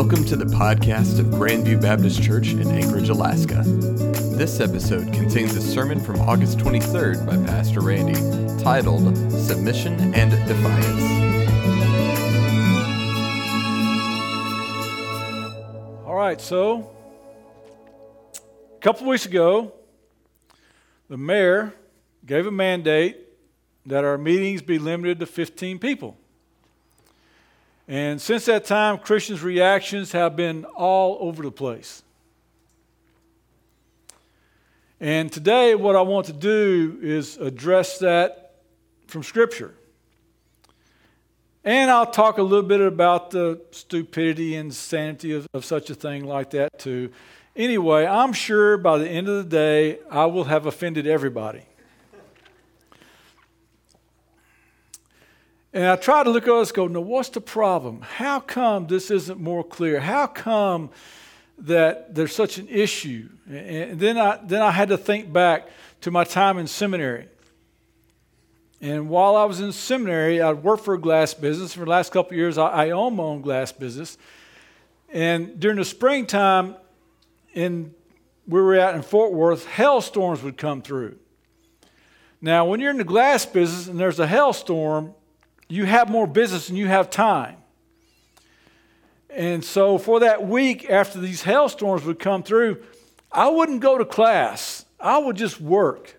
Welcome to the podcast of Grandview Baptist Church in Anchorage, Alaska. This episode contains a sermon from August 23rd by Pastor Randy titled Submission and Defiance. All right, so a couple weeks ago, the mayor gave a mandate that our meetings be limited to 15 people. And since that time, Christians' reactions have been all over the place. And today, what I want to do is address that from Scripture. And I'll talk a little bit about the stupidity and sanity of, of such a thing like that, too. Anyway, I'm sure by the end of the day, I will have offended everybody. And I try to look at us go, no, what's the problem? How come this isn't more clear? How come that there's such an issue? And then I, then I had to think back to my time in seminary. And while I was in seminary, I worked for a glass business. For the last couple of years, I, I own my own glass business. And during the springtime, in where we were out in Fort Worth, hailstorms would come through. Now, when you're in the glass business and there's a hailstorm, you have more business and you have time. And so, for that week after these hailstorms would come through, I wouldn't go to class. I would just work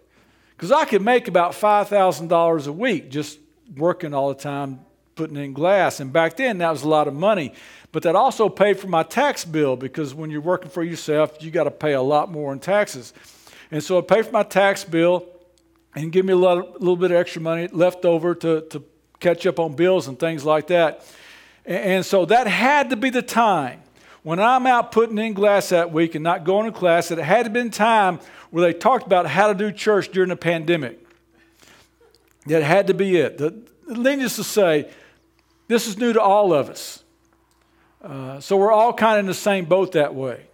because I could make about $5,000 a week just working all the time, putting in glass. And back then, that was a lot of money. But that also paid for my tax bill because when you're working for yourself, you got to pay a lot more in taxes. And so it paid for my tax bill and give me a, lot, little bit of extra money left over to, to catch up on bills and things like that. And so that had to be the time when I'm out putting in glass that week and not going to class, it had to be time where they talked about how to do church during the pandemic. That had to be it. The, needless to say, this is new to all of us. Uh, so we're all kind of in the same boat that way.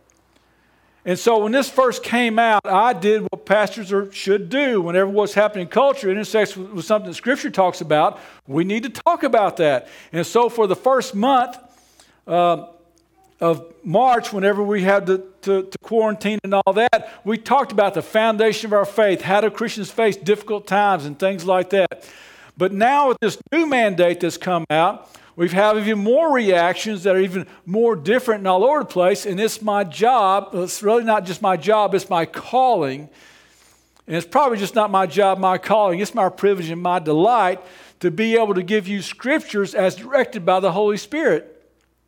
And so when this first came out, I did what pastors are, should do whenever what's happening in culture intersects with, with something that Scripture talks about. We need to talk about that. And so for the first month uh, of March, whenever we had to, to, to quarantine and all that, we talked about the foundation of our faith. How do Christians face difficult times and things like that? But now with this new mandate that's come out, We've had even more reactions that are even more different and all over the place. And it's my job. It's really not just my job, it's my calling. And it's probably just not my job, my calling. It's my privilege and my delight to be able to give you scriptures as directed by the Holy Spirit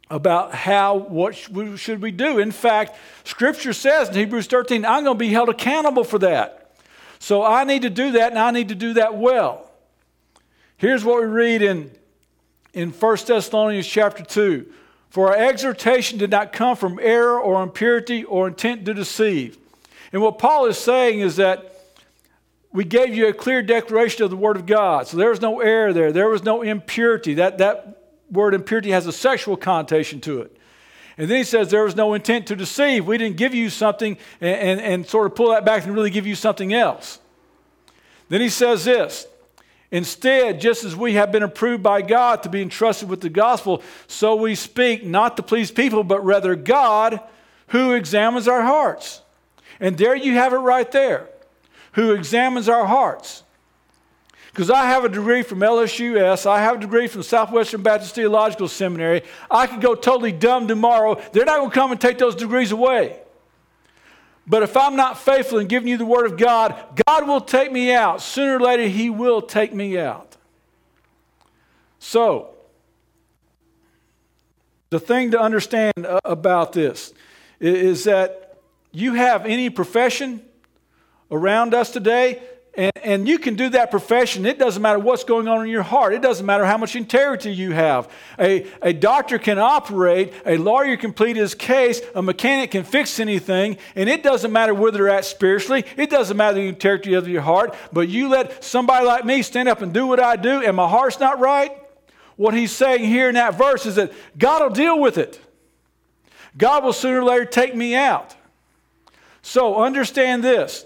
about how, what should we do. In fact, scripture says in Hebrews 13, I'm going to be held accountable for that. So I need to do that and I need to do that well. Here's what we read in in 1 Thessalonians chapter 2. For our exhortation did not come from error or impurity or intent to deceive. And what Paul is saying is that we gave you a clear declaration of the Word of God. So there was no error there. There was no impurity. That, that word impurity has a sexual connotation to it. And then he says there was no intent to deceive. We didn't give you something and, and, and sort of pull that back and really give you something else. Then he says this Instead, just as we have been approved by God to be entrusted with the gospel, so we speak not to please people, but rather God who examines our hearts. And there you have it right there who examines our hearts. Because I have a degree from LSUS, I have a degree from Southwestern Baptist Theological Seminary. I could go totally dumb tomorrow. They're not going to come and take those degrees away. But if I'm not faithful in giving you the Word of God, God will take me out. Sooner or later, He will take me out. So, the thing to understand about this is that you have any profession around us today, and, and you can do that profession. It doesn't matter what's going on in your heart. It doesn't matter how much integrity you have. A, a doctor can operate, a lawyer can plead his case, a mechanic can fix anything, and it doesn't matter where they're at spiritually. It doesn't matter the integrity of your heart. But you let somebody like me stand up and do what I do, and my heart's not right. What he's saying here in that verse is that God will deal with it. God will sooner or later take me out. So understand this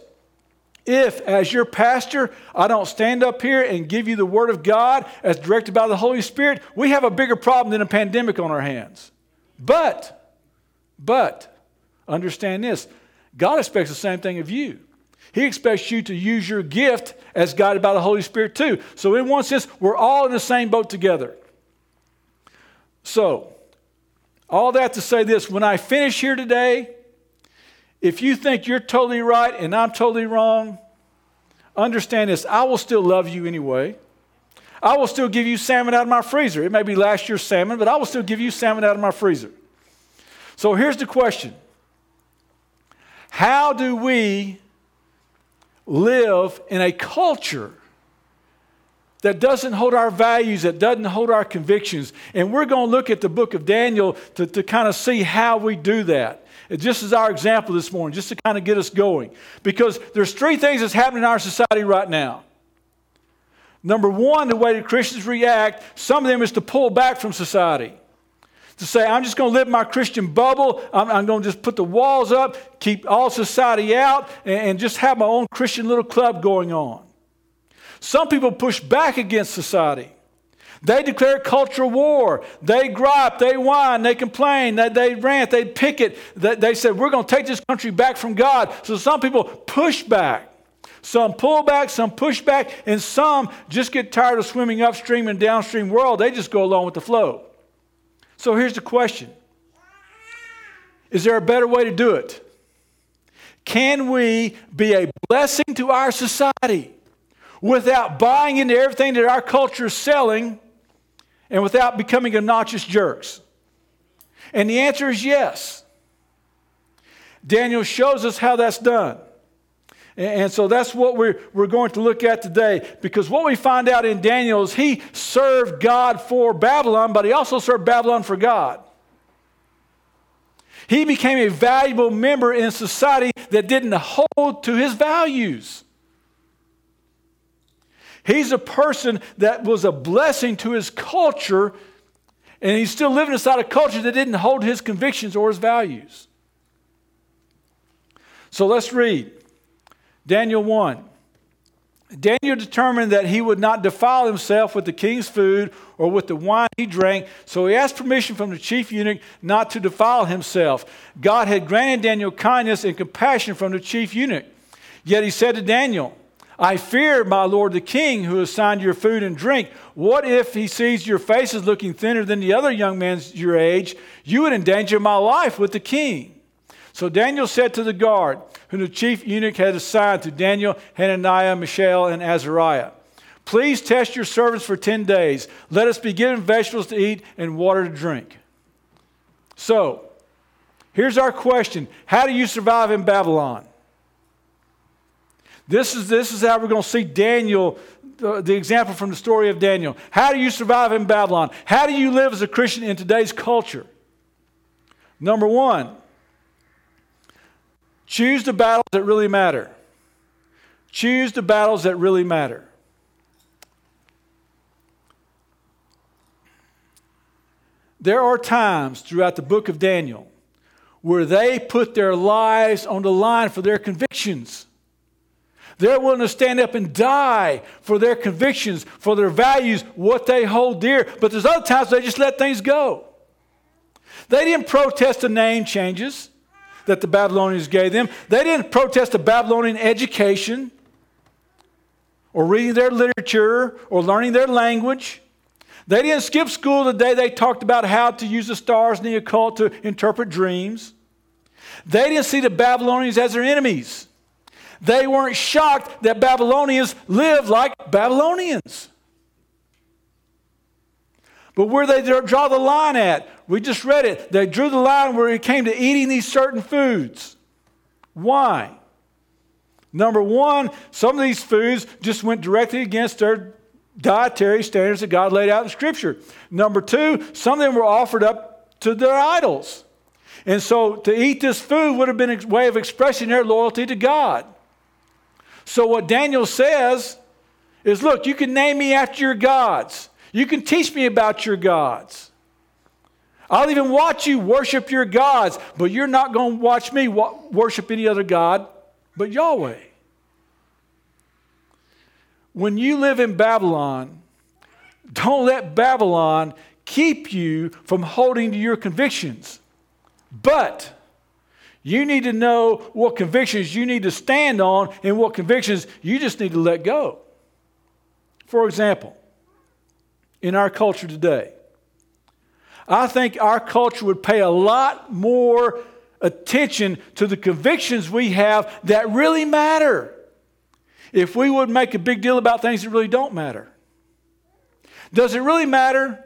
if, as your pastor, I don't stand up here and give you the Word of God as directed by the Holy Spirit, we have a bigger problem than a pandemic on our hands. But But understand this God expects the same thing of you. He expects you to use your gift as guided by the Holy Spirit, too. So, in one sense, we're all in the same boat together. So, all that to say this when I finish here today, if you think you're totally right and I'm totally wrong, understand this I will still love you anyway. I will still give you salmon out of my freezer. It may be last year's salmon, but I will still give you salmon out of my freezer. So here's the question How do we live in a culture that doesn't hold our values, that doesn't hold our convictions? And we're going to look at the book of Daniel to, to kind of see how we do that. Just as our example this morning, just to kind of get us going. Because there's three things that's happening in our society right now. Number one, the way that Christians react, some of them is to pull back from society. To say, I'm just going to live my Christian bubble. I'm, I'm, going to just put the walls up, keep all society out, and, and just have my own Christian little club going on. Some people push back against society. They declare cultural war. They gripe, they whine, they complain, they, they rant, they picket. They, they said, We're going to take this country back from God. So some people push back. Some pull back, some push back, and some just get tired of swimming upstream and downstream world. They just go along with the flow. So here's the question Is there a better way to do it? Can we be a blessing to our society without buying into everything that our culture is selling and without becoming obnoxious jerks? And the answer is yes. Daniel shows us how that's done. And so that's what we're, we're going to look at today. Because what we find out in Daniel is he served God for Babylon, but he also served Babylon for God. He became a valuable member in society that didn't hold to his values. He's a person that was a blessing to his culture, and he's still living inside a culture that didn't hold his convictions or his values. So let's read. Daniel 1. Daniel determined that he would not defile himself with the king's food or with the wine he drank, so he asked permission from the chief eunuch not to defile himself. God had granted Daniel kindness and compassion from the chief eunuch. Yet he said to Daniel, I fear, my lord the king, who assigned your food and drink. What if he sees your faces looking thinner than the other young men's your age? You would endanger my life with the king. So Daniel said to the guard, whom the chief eunuch had assigned to Daniel, Hananiah, Mishael, and Azariah, Please test your servants for 10 days. Let us be given vegetables to eat and water to drink. So, here's our question How do you survive in Babylon? This is, this is how we're going to see Daniel, the, the example from the story of Daniel. How do you survive in Babylon? How do you live as a Christian in today's culture? Number one, Choose the battles that really matter. Choose the battles that really matter. There are times throughout the book of Daniel where they put their lives on the line for their convictions. They're willing to stand up and die for their convictions, for their values, what they hold dear. But there's other times they just let things go. They didn't protest the name changes that the Babylonians gave them. They didn't protest the Babylonian education or reading their literature or learning their language. They didn't skip school the day they talked about how to use the stars and the occult to interpret dreams. They didn't see the Babylonians as their enemies. They weren't shocked that Babylonians lived like Babylonians. But where they draw the line at, we just read it. They drew the line where it came to eating these certain foods. Why? Number one, some of these foods just went directly against their dietary standards that God laid out in Scripture. Number two, some of them were offered up to their idols. And so to eat this food would have been a way of expressing their loyalty to God. So what Daniel says is look, you can name me after your gods. You can teach me about your gods. I'll even watch you worship your gods, but you're not going to watch me worship any other God but Yahweh. When you live in Babylon, don't let Babylon keep you from holding to your convictions. But you need to know what convictions you need to stand on and what convictions you just need to let go. For example, in our culture today, I think our culture would pay a lot more attention to the convictions we have that really matter if we would make a big deal about things that really don't matter. Does it really matter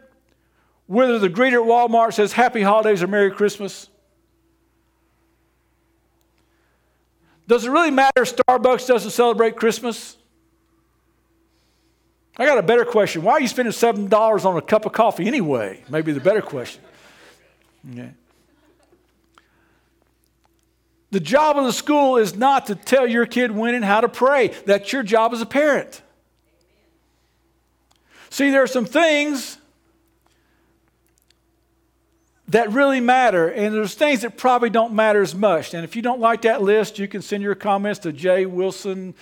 whether the greeter at Walmart says Happy Holidays or Merry Christmas? Does it really matter if Starbucks doesn't celebrate Christmas? I got a better question. Why are you spending $7 on a cup of coffee anyway? Maybe the better question. Okay. The job of the school is not to tell your kid when and how to pray. That's your job as a parent. See, there are some things that really matter, and there's things that probably don't matter as much. And if you don't like that list, you can send your comments to Jay Wilson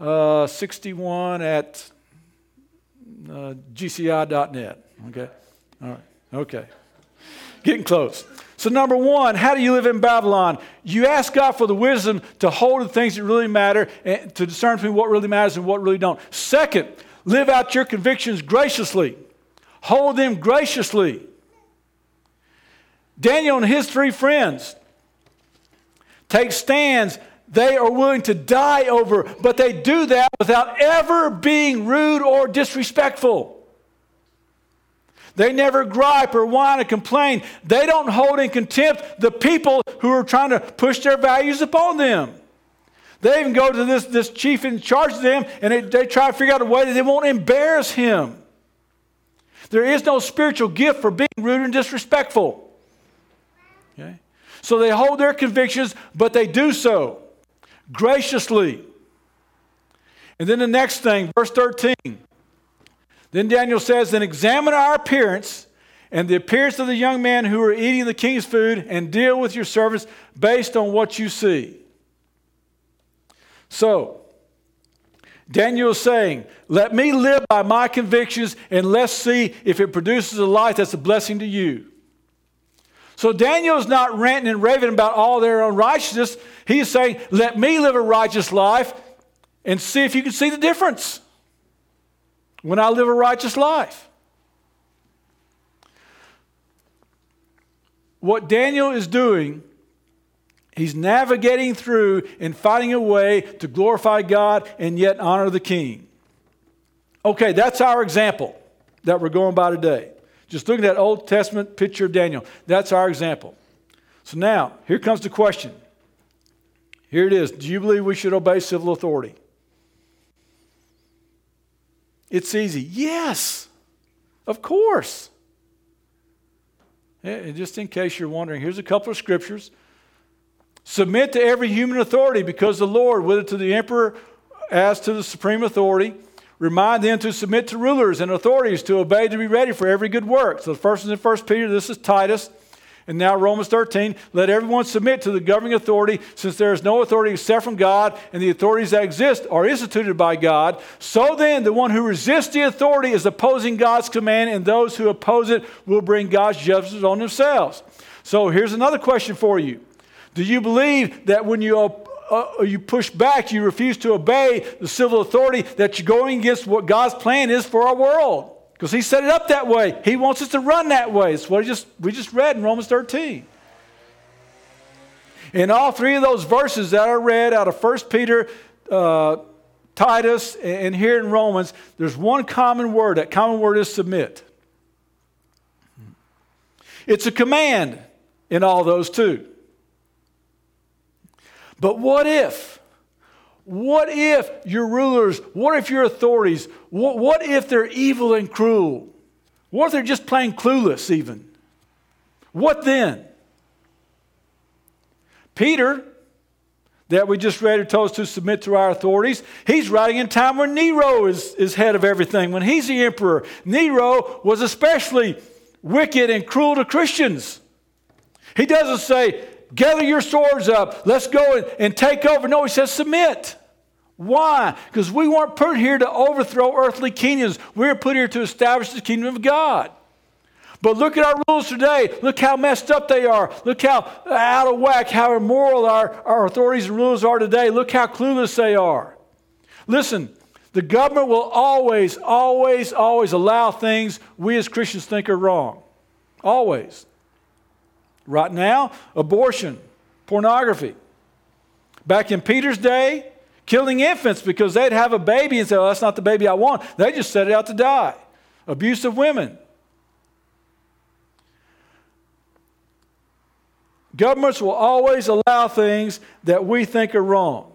uh, 61 at uh, gci.net. Okay? All right. Okay. Getting close. So, number one, how do you live in Babylon? You ask God for the wisdom to hold the things that really matter and to discern between what really matters and what really don't. Second, live out your convictions graciously. Hold them graciously. Daniel and his three friends take stands they are willing to die over, but they do that without ever being rude or disrespectful. They never gripe or whine or complain. They don't hold in contempt the people who are trying to push their values upon them. They even go to this, this chief in charge of them and they, they try to figure out a way that they won't embarrass him. There is no spiritual gift for being rude and disrespectful. Okay? So they hold their convictions, but they do so graciously. And then the next thing, verse 13. Then Daniel says, Then examine our appearance and the appearance of the young men who are eating the king's food, and deal with your servants based on what you see. So, Daniel is saying, Let me live by my convictions, and let's see if it produces a life that's a blessing to you. So Daniel's not ranting and raving about all their unrighteousness. He's saying, let me live a righteous life and see if you can see the difference when I live a righteous life. What Daniel is doing, he's navigating through and finding a way to glorify God and yet honor the king. Okay, that's our example that we're going by today. Just look at that Old Testament picture of Daniel. That's our example. So now, here comes the question. Here it is. Do you believe we should obey civil authority? It's easy. Yes, of course. Eh, and just in case you're wondering, here's a couple of scriptures. Submit to every human authority because the Lord, whether to the emperor as to the supreme authority, Remind them to submit to rulers and authorities, to obey, to be ready for every good work. So the first is in 1 Peter, this is Titus. And now Romans 13, let everyone submit to the governing authority, since there is no authority except from God, and the authorities that exist are instituted by God. So then, the one who resists the authority is opposing God's command, and those who oppose it will bring God's judgment on themselves. So here's another question for you. Do you believe that when you uh, you push back, you refuse to obey the civil authority, that you're going against what God's plan is for our world. Because He set it up that way. He wants us to run that way. It's what just, we just read in Romans 13. In all three of those verses that I read out of 1 Peter, uh, Titus, and here in Romans, there's one common word. That common word is submit. It's a command in all those too. But what if? What if your rulers, what if your authorities, what, what if they're evil and cruel? What if they're just plain clueless, even? What then? Peter, that we just read, who told us to submit to our authorities, he's writing in time when Nero is, is head of everything, when he's the emperor. Nero was especially wicked and cruel to Christians. He doesn't say, gather your swords up. Let's go and, and take over. No, he says submit. Why? Because we weren't put here to overthrow earthly kingdoms. We were put here to establish the kingdom of God. But look at our rules today. Look how messed up they are. Look how out of whack, how immoral our, our authorities and rulers are today. Look how clueless they are. Listen, the government will always, always, always allow things we as Christians think are wrong. Always. Right now, abortion, pornography. Back in Peter's day, killing infants because they'd have a baby and say, oh, that's not the baby I want. They just set it out to die. Abuse of women. Governments will always allow things that we think are wrong.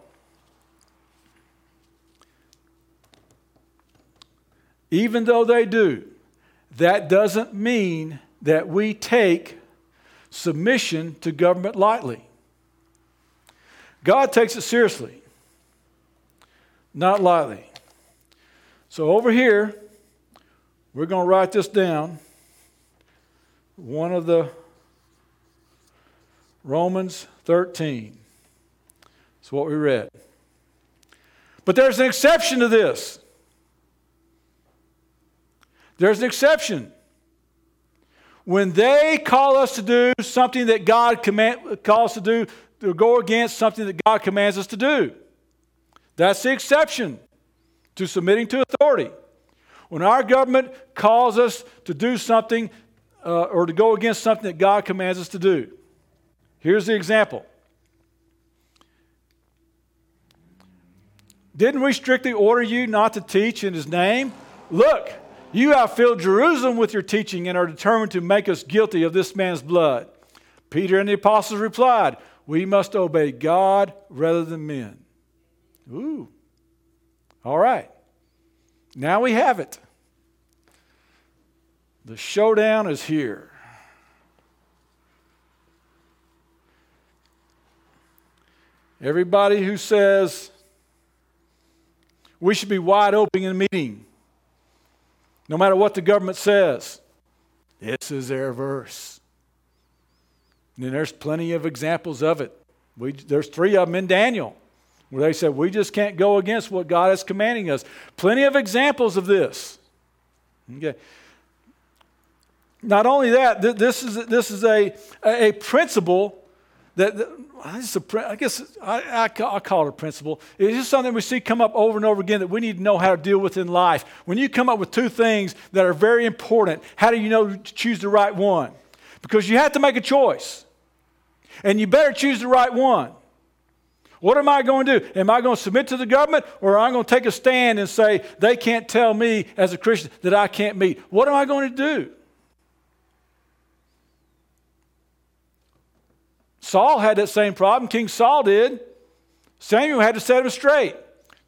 Even though they do, that doesn't mean that we take submission to government lightly. God takes it seriously, not lightly. So over here, we're going to write this down. One of the Romans 13. That's what we read. But there's an exception to this. There's an exception. When they call us to do something that God command, calls to do, to go against something that God commands us to do. That's the exception to submitting to authority. When our government calls us to do something uh, or to go against something that God commands us to do. Here's the example. Didn't we strictly order you not to teach in his name? Look, you have filled Jerusalem with your teaching and are determined to make us guilty of this man's blood. Peter and the apostles replied, We must obey God rather than men. Ooh. All right. Now we have it. The showdown is here. Everybody who says we should be wide open in meeting, no matter what the government says, this is their verse. And there's plenty of examples of it. We, there's three of them in Daniel where they said, We just can't go against what God is commanding us. Plenty of examples of this. Okay. Not only that, this is, this is a, a principle that, that I guess I, I, I, call it a principle. It's just something we see come up over and over again that we need to know how to deal with in life. When you come up with two things that are very important, how do you know to choose the right one? Because you have to make a choice. And you better choose the right one. What am I going to do? Am I going to submit to the government or am I going to take a stand and say, they can't tell me as a Christian that I can't meet? What am I going to do? Saul had that same problem. King Saul did. Samuel had to set him straight.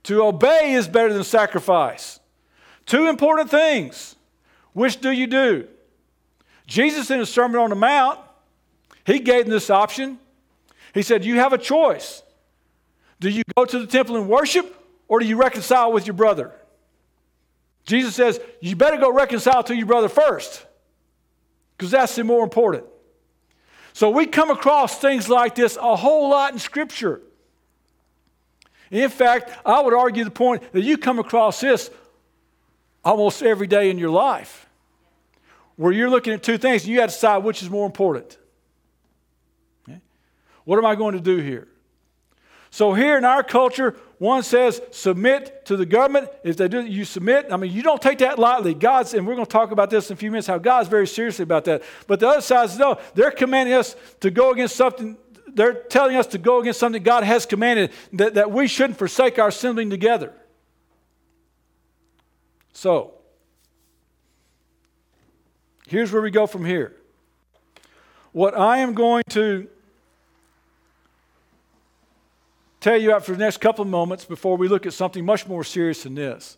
To obey is better than sacrifice. Two important things. Which do you do? Jesus, in his Sermon on the Mount, he gave them this option. He said, You have a choice. Do you go to the temple and worship, or do you reconcile with your brother? Jesus says, You better go reconcile to your brother first, because that's the more important. So we come across things like this a whole lot in Scripture. In fact, I would argue the point that you come across this almost every day in your life, where you're looking at two things and you have to decide which is more important. Okay? What am I going to do here? So here in our culture, one says submit to the government. If they do, you submit. I mean, you don't take that lightly. God's, and we're going to talk about this in a few minutes, how God's very seriously about that. But the other side is no, they're commanding us to go against something. They're telling us to go against something God has commanded that, that we shouldn't forsake our assembling together. So, here's where we go from here. What I am going to tell you after the next couple of moments before we look at something much more serious than this.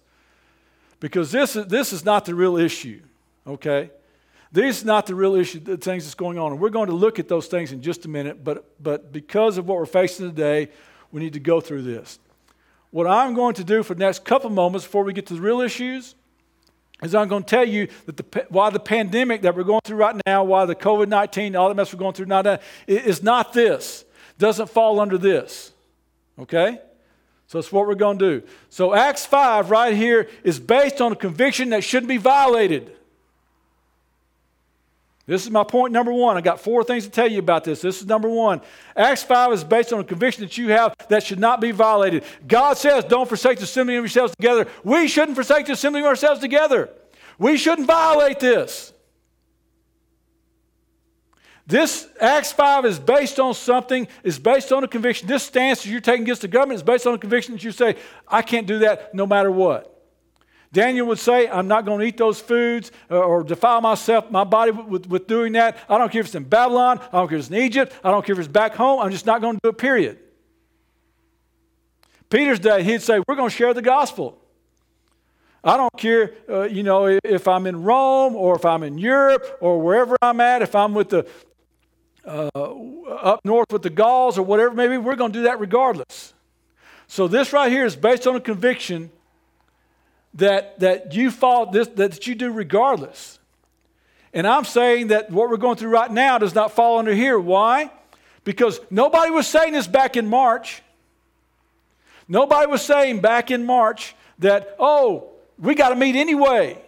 Because this is, this is not the real issue, okay? This is not the real issue, the things that's going on. And we're going to look at those things in just a minute, but, but because of what we're facing today, we need to go through this. What I'm going to do for the next couple of moments before we get to the real issues is I'm going to tell you that the, why the pandemic that we're going through right now, why the COVID 19, all the mess we're going through now, uh, is not this, doesn't fall under this. Okay? So that's what we're going to do. So Acts 5 right here is based on a conviction that shouldn't be violated. This is my point number one. I got four things to tell you about this. This is number one. Acts 5 is based on a conviction that you have that should not be violated. God says, don't forsake the assembling of yourselves together. We shouldn't forsake the assembling of ourselves together. We shouldn't violate this. This Acts 5 is based on something, is based on a conviction. This stance that you're taking against the government is based on a conviction that you say, I can't do that no matter what. Daniel would say, I'm not going to eat those foods or, or defile myself, my body with, with, with, doing that. I don't care if it's in Babylon. I don't care if it's in Egypt. I don't care if it's back home. I'm just not going to do it, period. Peter's day, he'd say, We're going to share the gospel. I don't care, uh, you know, if I'm in Rome or if I'm in Europe or wherever I'm at, if I'm with the uh, up north with the Gauls or whatever, maybe we're going to do that regardless. So this right here is based on a conviction that, that you follow this, that you do regardless. And I'm saying that what we're going through right now does not fall under here. Why? Because nobody was saying this back in March. Nobody was saying back in March that, oh, we got to meet anyway.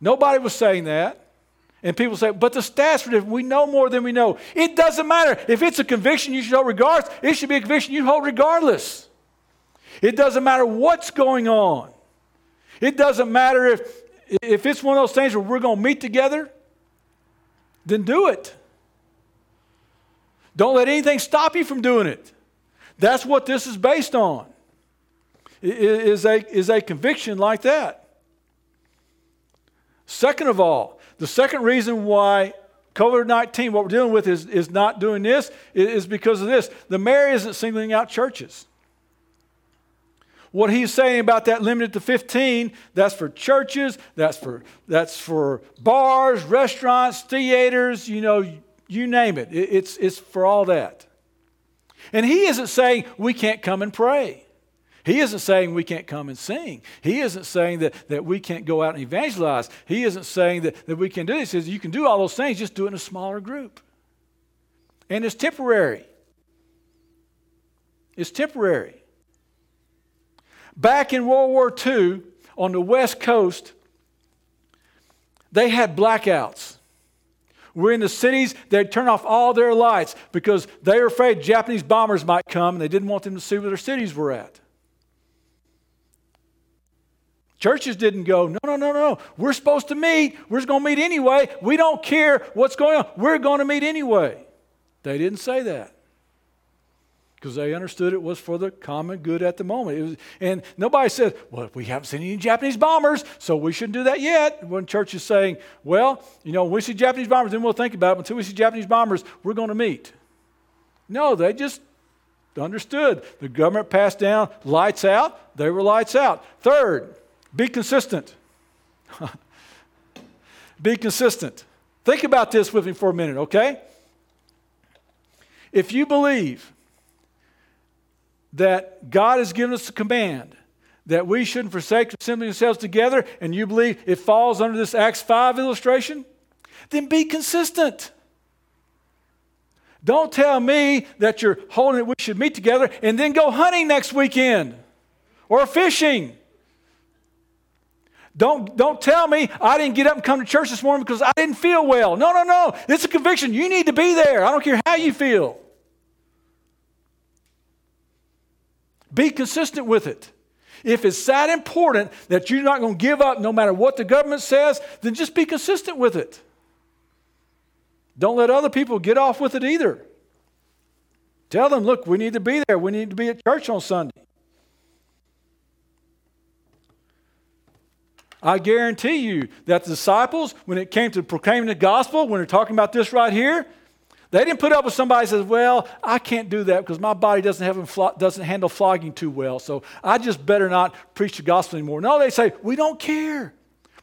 Nobody was saying that. And people say, but the stats are different. We know more than we know. It doesn't matter. If it's a conviction you should hold regardless, it should be a conviction you hold regardless. It doesn't matter what's going on. It doesn't matter if, if it's one of those things where we're going to meet together, then do it. Don't let anything stop you from doing it. That's what this is based on. Is a, is a conviction like that. Second of all, the second reason why COVID 19, what we're dealing with, is, is not doing this, is because of this. The mayor isn't singling out churches. What he's saying about that limited to 15, that's for churches, that's for, that's for bars, restaurants, theaters, you know, you name it. It's, it's for all that. And he isn't saying we can't come and pray. He isn't saying we can't come and sing. He isn't saying that, that we can't go out and evangelize. He isn't saying that, that we can do this. He says you can do all those things, just do it in a smaller group. And it's temporary. It's temporary. Back in World War II, on the West Coast, they had blackouts. We're in the cities, they'd turn off all their lights because they were afraid Japanese bombers might come and they didn't want them to see where their cities were at. Churches didn't go, no, no, no, no. We're supposed to meet. We're going to meet anyway. We don't care what's going on. We're going to meet anyway. They didn't say that because they understood it was for the common good at the moment. Was, and nobody said, well, we haven't seen any Japanese bombers, so we shouldn't do that yet. When church is saying, well, you know, when we see Japanese bombers, then we'll think about it. Until we see Japanese bombers, we're going to meet. No, they just understood. The government passed down lights out, they were lights out. Third, be consistent. be consistent. Think about this with me for a minute, okay? If you believe that God has given us a command that we shouldn't forsake assembling ourselves together, and you believe it falls under this Acts 5 illustration, then be consistent. Don't tell me that you're holding it, we should meet together, and then go hunting next weekend or fishing. Don't, don't tell me I didn't get up and come to church this morning because I didn't feel well. No, no, no. It's a conviction. You need to be there. I don't care how you feel. Be consistent with it. If it's that important that you're not going to give up no matter what the government says, then just be consistent with it. Don't let other people get off with it either. Tell them, look, we need to be there. We need to be at church on Sunday. I guarantee you that the disciples, when it came to proclaiming the gospel, when they're talking about this right here, they didn't put up with somebody says, Well, I can't do that because my body doesn't, have, doesn't handle flogging too well, so I just better not preach the gospel anymore. No, they say, We don't care.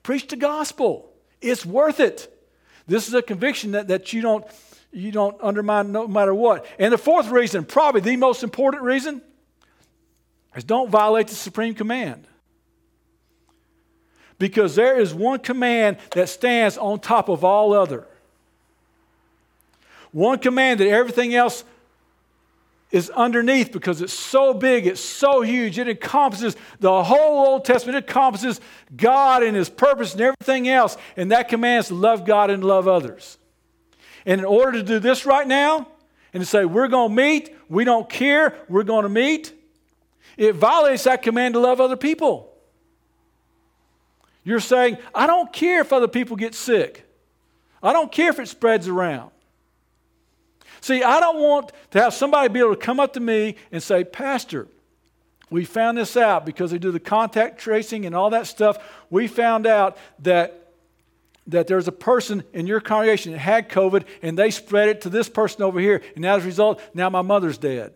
Preach the gospel. It's worth it. This is a conviction that, that you, don't, you don't undermine no matter what. And the fourth reason, probably the most important reason, is don't violate the supreme command. Because there is one command that stands on top of all other. One command that everything else is underneath because it's so big, it's so huge. It encompasses the whole Old Testament, it encompasses God and His purpose and everything else. And that commands to love God and love others. And in order to do this right now, and to say, we're going to meet, we don't care, we're going to meet, it violates that command to love other people. You're saying, I don't care if other people get sick. I don't care if it spreads around. See, I don't want to have somebody be able to come up to me and say, Pastor, we found this out because they do the contact tracing and all that stuff. We found out that that there's a person in your congregation that had COVID and they spread it to this person over here. And as a result, now my mother's dead.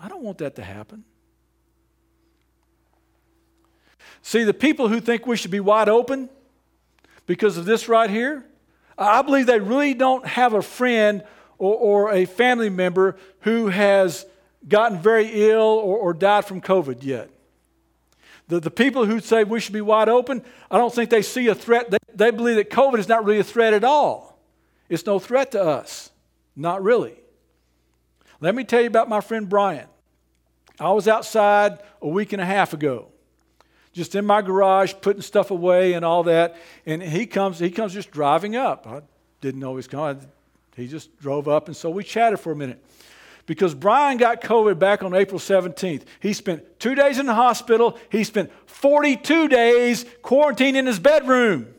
I don't want that to happen. See, the people who think we should be wide open because of this right here, I believe they really don't have a friend or, or a family member who has gotten very ill or, or died from COVID yet. The, the people who say we should be wide open, I don't think they see a threat. They, they believe that COVID is not really a threat at all. It's no threat to us. Not really. Let me tell you about my friend Brian. I was outside a week and a half ago just in my garage putting stuff away and all that. And he comes, he comes just driving up. I didn't know he was coming. He just drove up, and so we chatted for a minute. Because Brian got COVID back on April 17th. He spent two days in the hospital. He spent 42 days quarantined in his bedroom.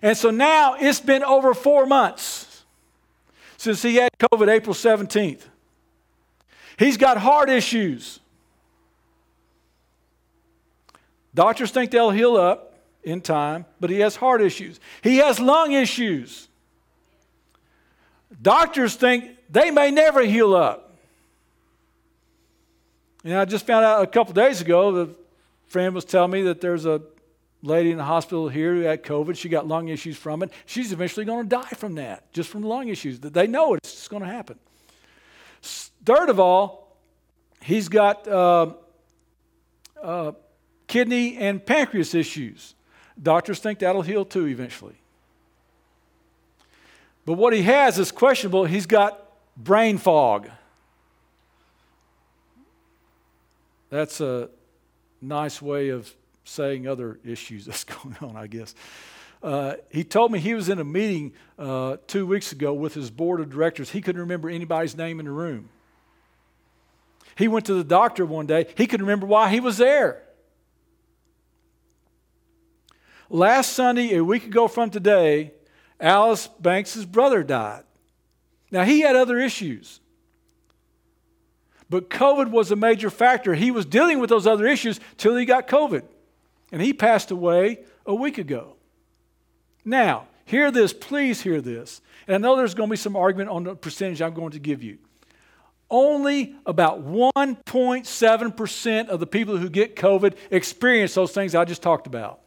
And so now it's been over four months since he had COVID April 17th. He's got heart issues. Doctors think they'll heal up in time, but he has heart issues. He has lung issues. Doctors think they may never heal up. And I just found out a couple days ago, the friend was telling me that there's a lady in the hospital here who had COVID. She got lung issues from it. She's eventually going to die from that, just from lung issues. They know it's just going to happen. Third of all, he's got uh, uh, kidney and pancreas issues. Doctors think that'll heal too eventually. But what he has is questionable. He's got brain fog. That's a nice way of saying other issues that's going on, I guess. Uh, he told me he was in a meeting uh, two weeks ago with his board of directors. He couldn't remember anybody's name in the room. He went to the doctor one day. He couldn't remember why he was there. Last Sunday, a week ago from today, Alice Banks' brother died. Now, he had other issues. But COVID was a major factor. He was dealing with those other issues till he got COVID. And he passed away a week ago. Now, hear this, please hear this. And I know there's going to be some argument on the percentage I'm going to give you. Only about 1.7% of the people who get COVID experience those things I just talked about.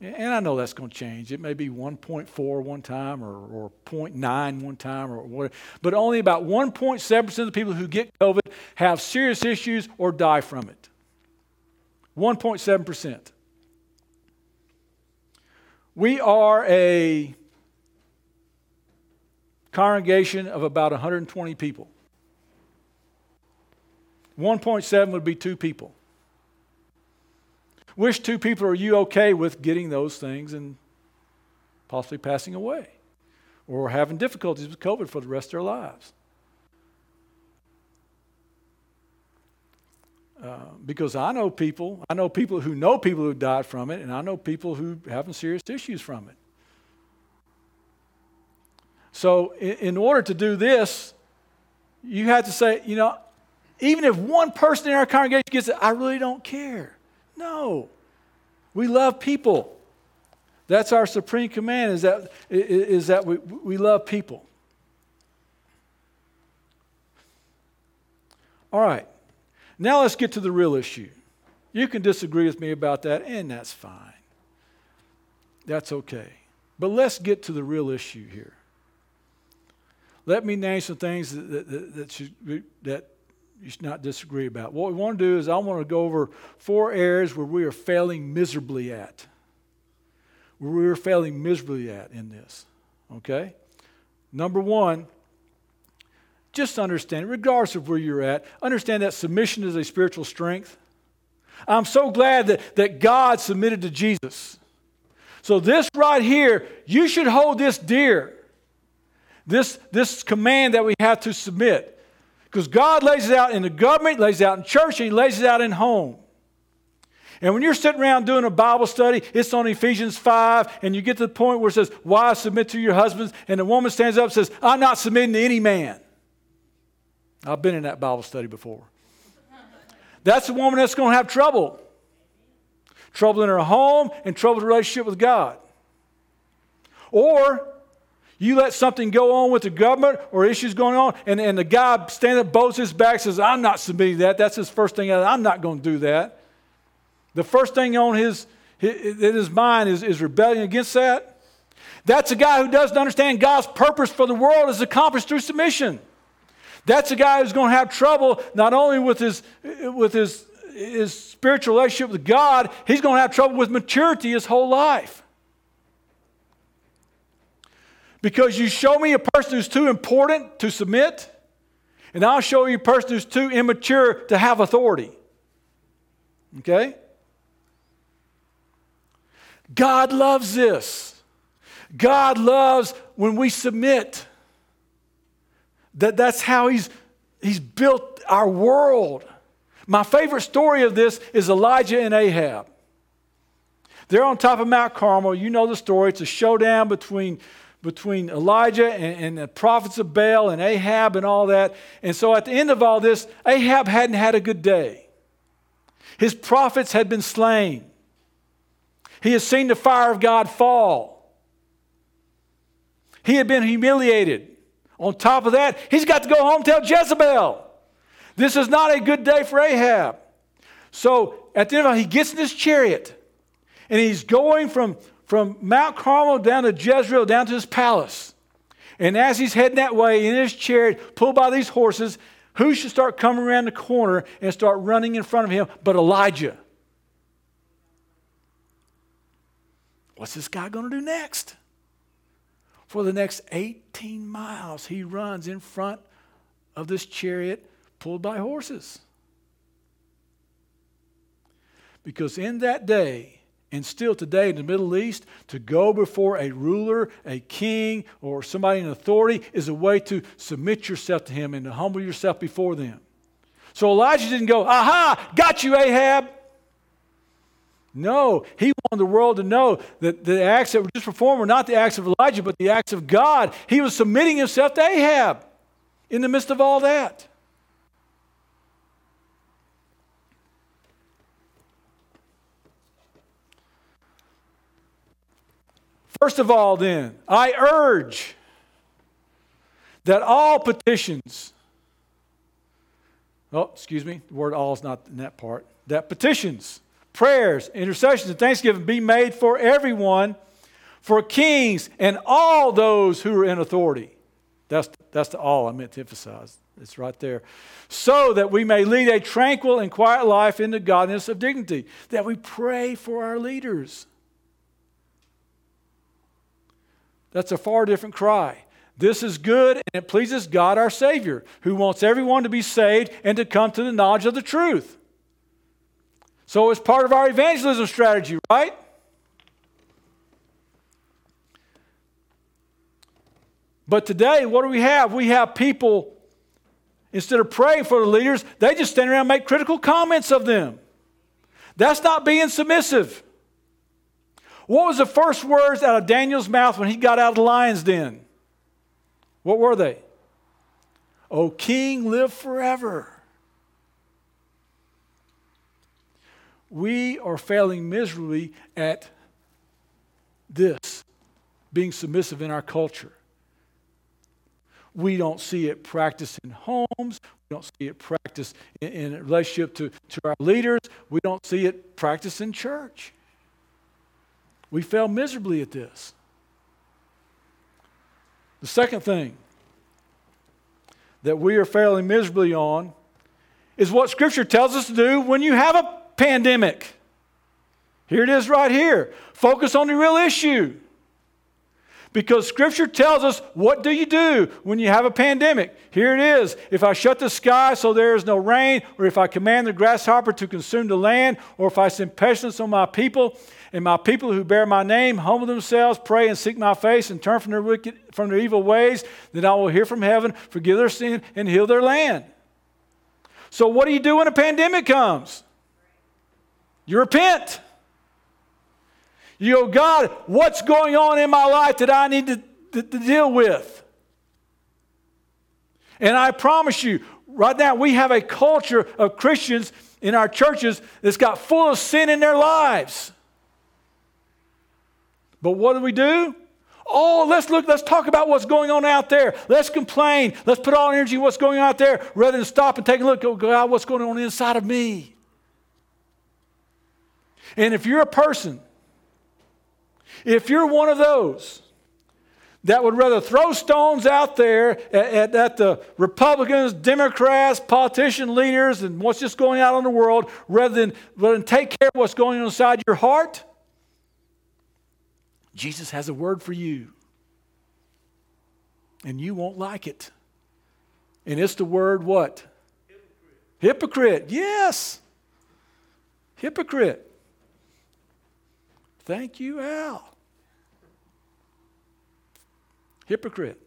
And I know that's going to change. It may be 1.4 one time or, or 0.9 one time or whatever. But only about 1.7% of the people who get COVID have serious issues or die from it. 1.7%. We are a congregation of about 120 people. 1.7 would be two people. Which two people are you okay with getting those things and possibly passing away or having difficulties with COVID for the rest of their lives? Uh, because I know people, I know people who know people who died from it, and I know people who having serious issues from it. So, in, in order to do this, you have to say, you know, even if one person in our congregation gets it, I really don't care. No. We love people. That's our supreme command is that, is that we, we love people. All right. Now let's get to the real issue. You can disagree with me about that, and that's fine. That's okay. But let's get to the real issue here. Let me name some things that, that, that, should, that you should not disagree about. What we want to do is I want to go over four areas where we are failing miserably at. Where we are failing miserably at in this. Okay? Number one, just understand, regardless of where you're at, understand that submission is a spiritual strength. I'm so glad that, that God submitted to Jesus. So, this right here, you should hold this dear. This, this command that we have to submit. Because God lays it out in the government, lays it out in church, and He lays it out in home. And when you're sitting around doing a Bible study, it's on Ephesians 5, and you get to the point where it says, Wives, submit to your husbands. And the woman stands up and says, I'm not submitting to any man. I've been in that Bible study before. That's the woman that's going to have trouble. Trouble in her home and trouble relationship with God. Or you let something go on with the government or issues going on, and, and the guy stands up, bows his back, says, I'm not submitting that. That's his first thing. I'm not going to do that. The first thing on his, his, in his mind is, is rebellion against that. That's a guy who doesn't understand God's purpose for the world is accomplished through submission. That's a guy who's going to have trouble not only with his, with his, his spiritual relationship with God, he's going to have trouble with maturity his whole life. Because you show me a person who's too important to submit, and I'll show you a person who's too immature to have authority. Okay? God loves this. God loves when we submit. That, that's how he's, he's built our world. My favorite story of this is Elijah and Ahab. They're on top of Mount Carmel. You know the story. It's a showdown between, between Elijah and, and the prophets of Baal and Ahab and all that. And so at the end of all this, Ahab hadn't had a good day. His prophets had been slain. He has seen the fire of God fall. He had been humiliated. On top of that, he's got to go home and tell Jezebel. This is not a good day for Ahab. So at the end of all, he gets in his chariot and he's going from, from Mount Carmel down to Jezreel, down to his palace. And as he's heading that way in his chariot, pulled by these horses, who should start coming around the corner and start running in front of him but Elijah? What's this guy going to do next? For the next 18 miles, he runs in front of this chariot pulled by horses. Because in that day, and still today in the Middle East, to go before a ruler, a king, or somebody in authority is a way to submit yourself to him and to humble yourself before them. So Elijah didn't go, Aha, got you, Ahab. No, he wanted the world to know that the acts that were just performed were not the acts of Elijah, but the acts of God. He was submitting himself to Ahab in the midst of all that. First of all, then, I urge that all petitions, oh, excuse me, the word all is not in that part, that petitions prayers, intercessions, and thanksgiving be made for everyone, for kings and all those who are in authority. That's, that's the all I meant to emphasize. It's right there. So that we may lead a tranquil and quiet life in the godliness of dignity, that we pray for our leaders. That's a far different cry. This is good and it pleases God our Savior, who wants everyone to be saved and to come to the knowledge of the truth. So it's part of our evangelism strategy, right? But today, what do we have? We have people, instead of praying for the leaders, they just stand around and make critical comments of them. That's not being submissive. What was the first words out of Daniel's mouth when he got out of the lion's den? What were they? O king, live forever. we are failing miserably at this being submissive in our culture. We don't see it practiced in homes. We don't see it practiced in, in relationship to, to our leaders. We don't see it practiced in church. We fail miserably at this. The second thing that we are failing miserably on is what Scripture tells us to do when you have a pandemic. Here it is right here. Focus on the real issue. Because scripture tells us what do you do when you have a pandemic? Here it is. If I shut the sky so there is no rain, or if I command the grasshopper to consume the land, or if I send pestilence on my people, and my people who bear my name humble themselves, pray and seek my face, and turn from their wicked from their evil ways, then I will hear from heaven, forgive their sin, and heal their land. So what do you do when a pandemic comes? You repent. You go, God, what's going on in my life that I need to, to, to deal with? And I promise you, right now we have a culture of Christians in our churches that's got full of sin in their lives. But what do we do? Oh, let's look, let's talk about what's going on out there. Let's complain. Let's put all energy what's going on out there rather than stop and take a look at God, what's going on inside of me. And if you're a person if you're one of those that would rather throw stones out there at, at, at, the Republicans, Democrats, politician leaders, and what's just going out on in the world, rather than, rather than take care of what's going on inside your heart, Jesus has a word for you. And you won't like it. And it's the word what? Hypocrite. Hypocrite. Yes. Hypocrite. Thank you, Al. Hypocrite.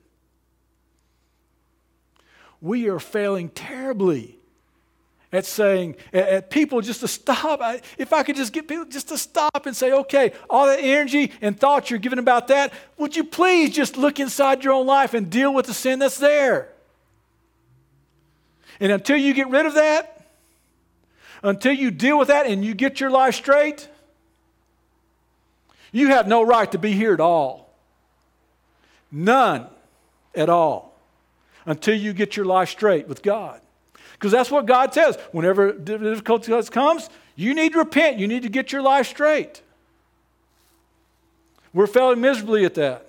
We are failing terribly at saying, at, at people just to stop. I, if I could just get people just to stop and say, okay, all that energy and thoughts you're giving about that, would you please just look inside your own life and deal with the sin that's there? And until you get rid of that, until you deal with that and you get your life straight, you have no right to be here at all. None at all until you get your life straight with God. Because that's what God says. Whenever difficulty comes, you need to repent. You need to get your life straight. We're failing miserably at that.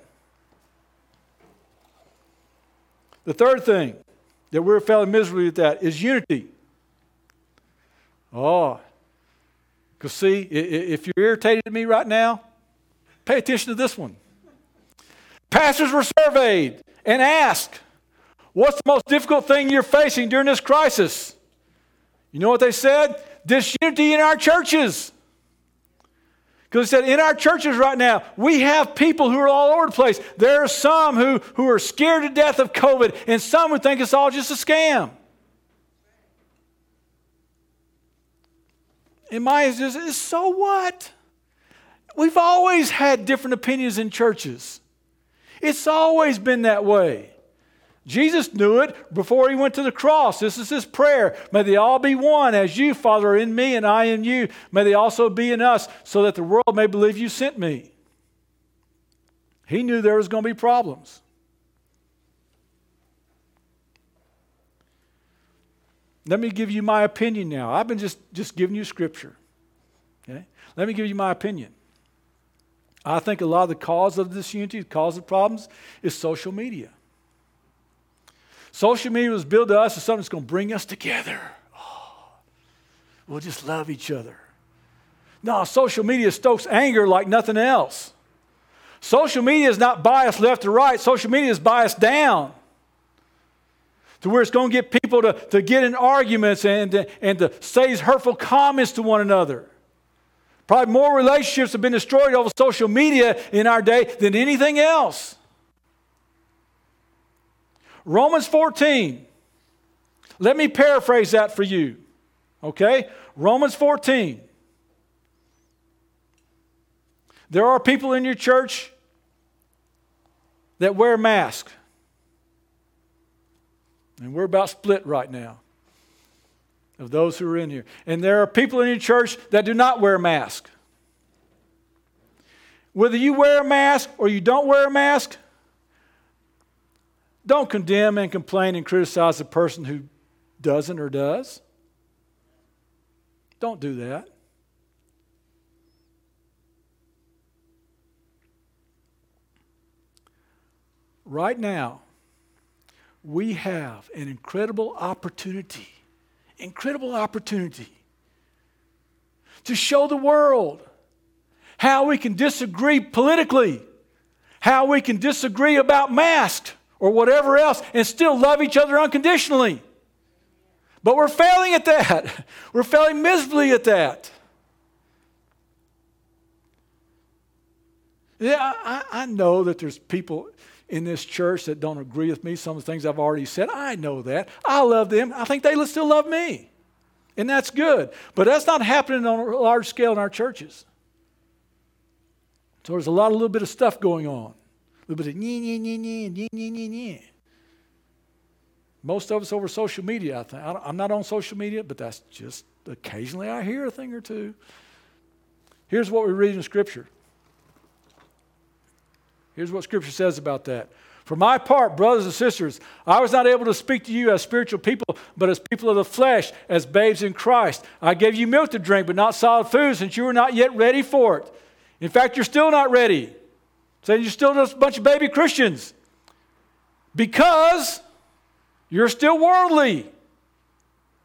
The third thing that we're failing miserably at that is unity. Oh, because see, if you're irritated at me right now, Pay attention to this one. Pastors were surveyed and asked, What's the most difficult thing you're facing during this crisis? You know what they said? Disunity in our churches. Because they said, in our churches right now, we have people who are all over the place. There are some who, who are scared to death of COVID, and some who think it's all just a scam. And my is so what? We've always had different opinions in churches. It's always been that way. Jesus knew it before he went to the cross. This is his prayer. May they all be one, as you, Father, are in me and I in you. May they also be in us, so that the world may believe you sent me. He knew there was going to be problems. Let me give you my opinion now. I've been just, just giving you scripture. Okay? Let me give you my opinion. I think a lot of the cause of this unity, the cause of problems, is social media. Social media was built to us as something that's going to bring us together. Oh, we'll just love each other. No, social media stokes anger like nothing else. Social media is not biased left or right, social media is biased down to where it's going to get people to, to get in arguments and and to say hurtful comments to one another. Probably more relationships have been destroyed over social media in our day than anything else. Romans 14. Let me paraphrase that for you. Okay? Romans 14. There are people in your church that wear masks. And we're about split right now of those who are in here. And there are people in your church that do not wear a mask. Whether you wear a mask or you don't wear a mask, don't condemn and complain and criticize the person who doesn't or does. Don't do that. Right now, we have an incredible opportunity incredible opportunity to show the world how we can disagree politically, how we can disagree about masks or whatever else and still love each other unconditionally. But we're failing at that. We're failing miserably at that. Yeah, I, I know that there's people in this church that don't agree with me, some of the things I've already said. I know that. I love them. I think they still love me. And that's good. But that's not happening on a large scale in our churches. So there's a lot of little bit of stuff going on. A little bit of nee, nee, nee, nee, nee, nee, nee. Most of us over social media, I think. I'm not on social media, but that's just occasionally I hear a thing or two. Here's what we read in Scripture Here's what Scripture says about that. For my part, brothers and sisters, I was not able to speak to you as spiritual people, but as people of the flesh, as babes in Christ. I gave you milk to drink, but not solid food, since you were not yet ready for it. In fact, you're still not ready. Saying you're still just a bunch of baby Christians. Because you're still worldly.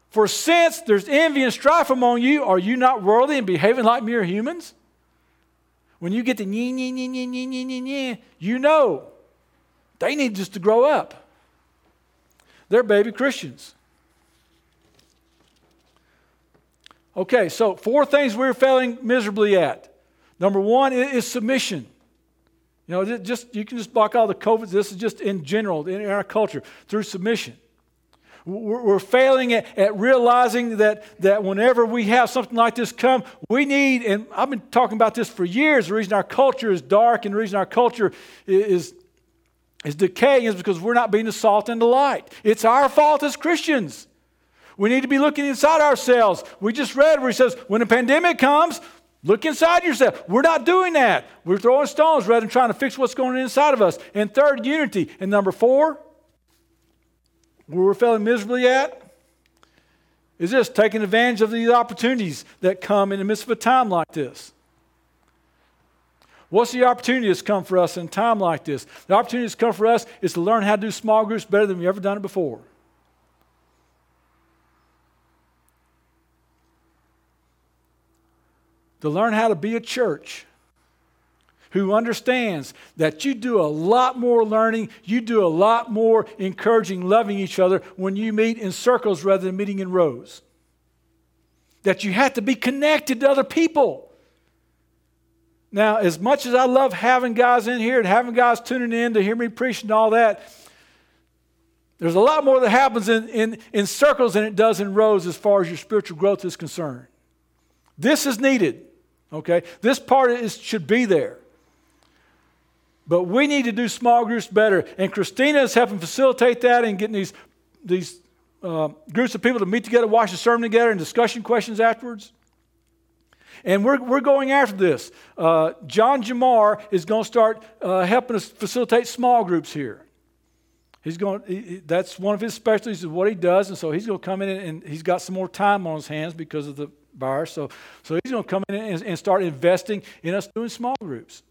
For since there's envy and strife among you, are you not worldly and behaving like mere humans? When you get nye, nye, nye, nye, nye, nye, nye, nye, you know they need just to grow up. They're baby Christians. Okay, so four things we're failing miserably at. Number one is submission. You know, just you can just block all the COVID. This is just in general in our culture through submission. We're failing at, realizing that, that whenever we have something like this come, we need, and I've been talking about this for years, the reason our culture is dark and the reason our culture is, is decaying is because we're not being the salt and the light. It's our fault as Christians. We need to be looking inside ourselves. We just read where he says, when a pandemic comes, look inside yourself. We're not doing that. We're throwing stones rather than trying to fix what's going on inside of us. And third, unity. And number four, where we're failing miserably at is this taking advantage of these opportunities that come in the midst of a time like this. What's the opportunity that's come for us in a time like this? The opportunity that's come for us is to learn how to do small groups better than we've ever done it before. To learn how to be a church who understands that you do a lot more learning, you do a lot more encouraging, loving each other when you meet in circles rather than meeting in rows. That you have to be connected to other people. Now, as much as I love having guys in here and having guys tuning in to hear me preach and all that, there's a lot more that happens in, in, in circles than it does in rows as far as your spiritual growth is concerned. This is needed, okay? This part is, should be there. But we need to do small groups better. And Christina is helping facilitate that and getting these, these uh, groups of people to meet together, watch the sermon together, and discussion questions afterwards. And we're, we're going after this. Uh, John Jamar is going to start uh, helping us facilitate small groups here. He's going. He, that's one of his specialties is what he does, and so he's going to come in and he's got some more time on his hands because of the virus. So, so he's going to come in and, and start investing in us doing small groups.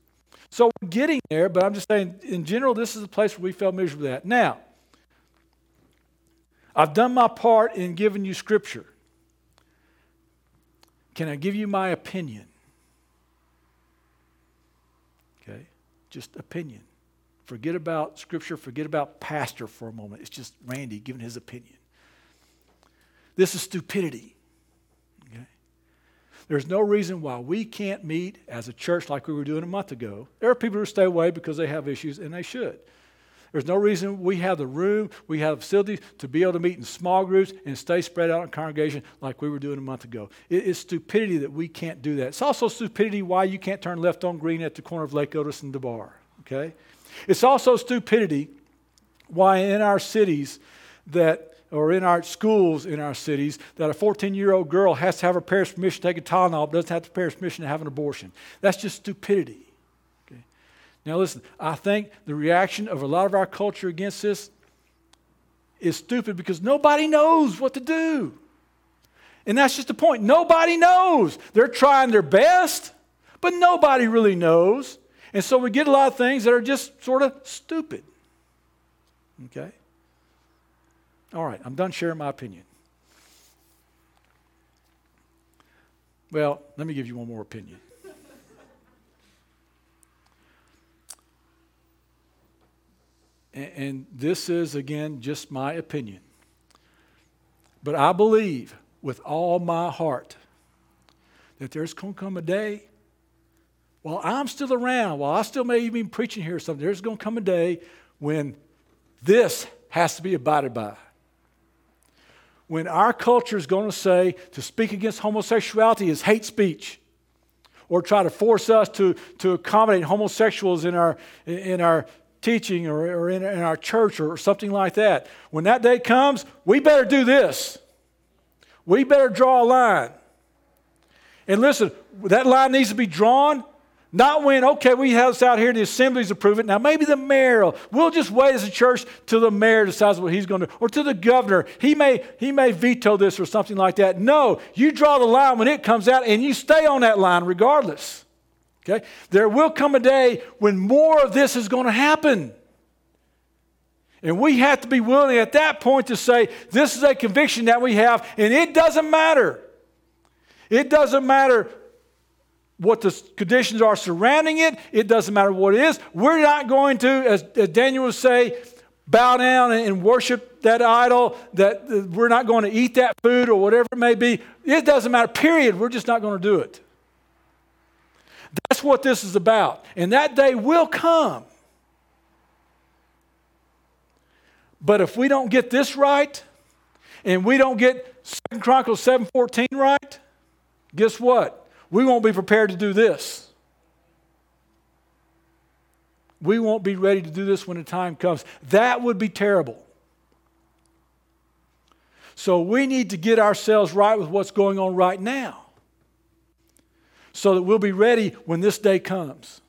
So we're getting there, but I'm just saying, in general, this is the place where we felt miserable at. Now, I've done my part in giving you scripture. Can I give you my opinion? Okay, just opinion. Forget about scripture, forget about pastor for a moment. It's just Randy giving his opinion. This is stupidity. There's no reason why we can't meet as a church like we were doing a month ago. There are people who stay away because they have issues, and they should. There's no reason we have the room, we have facilities to be able to meet in small groups and stay spread out in congregation like we were doing a month ago. It is stupidity that we can't do that. It's also stupidity why you can't turn left on green at the corner of Lake Otis and DeBarr. Okay? It's also stupidity why in our cities that or in our schools in our cities that a 14 year old girl has to have her parents' permission to take a Tylenol, but doesn't have the parents' permission to have an abortion. That's just stupidity. Okay? Now, listen, I think the reaction of a lot of our culture against this is stupid because nobody knows what to do. And that's just the point. Nobody knows. They're trying their best, but nobody really knows. And so we get a lot of things that are just sort of stupid. Okay? All right, I'm done sharing my opinion. Well, let me give you one more opinion. and, and this is, again, just my opinion. But I believe with all my heart that there's going to come a day while I'm still around, while I still may even be preaching here or something, there's going to come a day when this has to be abided by. When our culture is going to say to speak against homosexuality is hate speech, or try to force us to, to accommodate homosexuals in our, in our teaching or, or in, in our church or something like that. When that day comes, we better do this. We better draw a line. And listen, that line needs to be drawn not when, okay, we have this out here, the assemblies approve it. Now, maybe the mayor, will, we'll just wait as a church till the mayor decides what he's going to do, or to the governor. He may, he may veto this or something like that. No, you draw the line when it comes out and you stay on that line regardless. Okay? There will come a day when more of this is going to happen. And we have to be willing at that point to say, this is a conviction that we have, and it doesn't matter. It doesn't matter what the conditions are surrounding it. It doesn't matter what it is. We're not going to, as, as Daniel would say, bow down and, worship that idol, that uh, we're not going to eat that food or whatever it may be. It doesn't matter, period. We're just not going to do it. That's what this is about. And that day will come. But if we don't get this right, and we don't get Second Chronicles 7.14 right, guess what? We won't be prepared to do this. We won't be ready to do this when the time comes. That would be terrible. So we need to get ourselves right with what's going on right now so that we'll be ready when this day comes.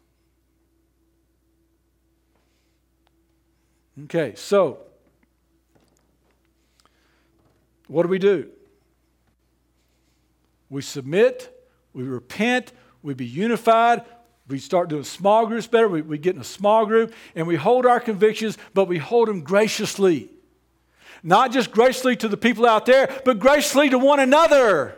Okay, so what do we do? We submit we repent, we be unified, we start doing small groups better, we, we get in a small group, and we hold our convictions, but we hold them graciously. Not just graciously to the people out there, but graciously to one another.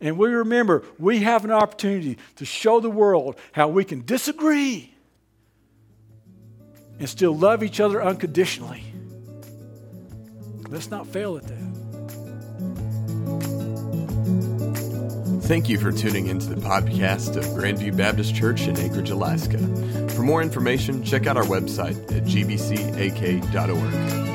And we remember we have an opportunity to show the world how we can disagree and still love each other unconditionally. Let's not fail at that. Thank you for tuning into the podcast of Grandview Baptist Church in Anchorage, Alaska. For more information, check out our website at gbcak.org.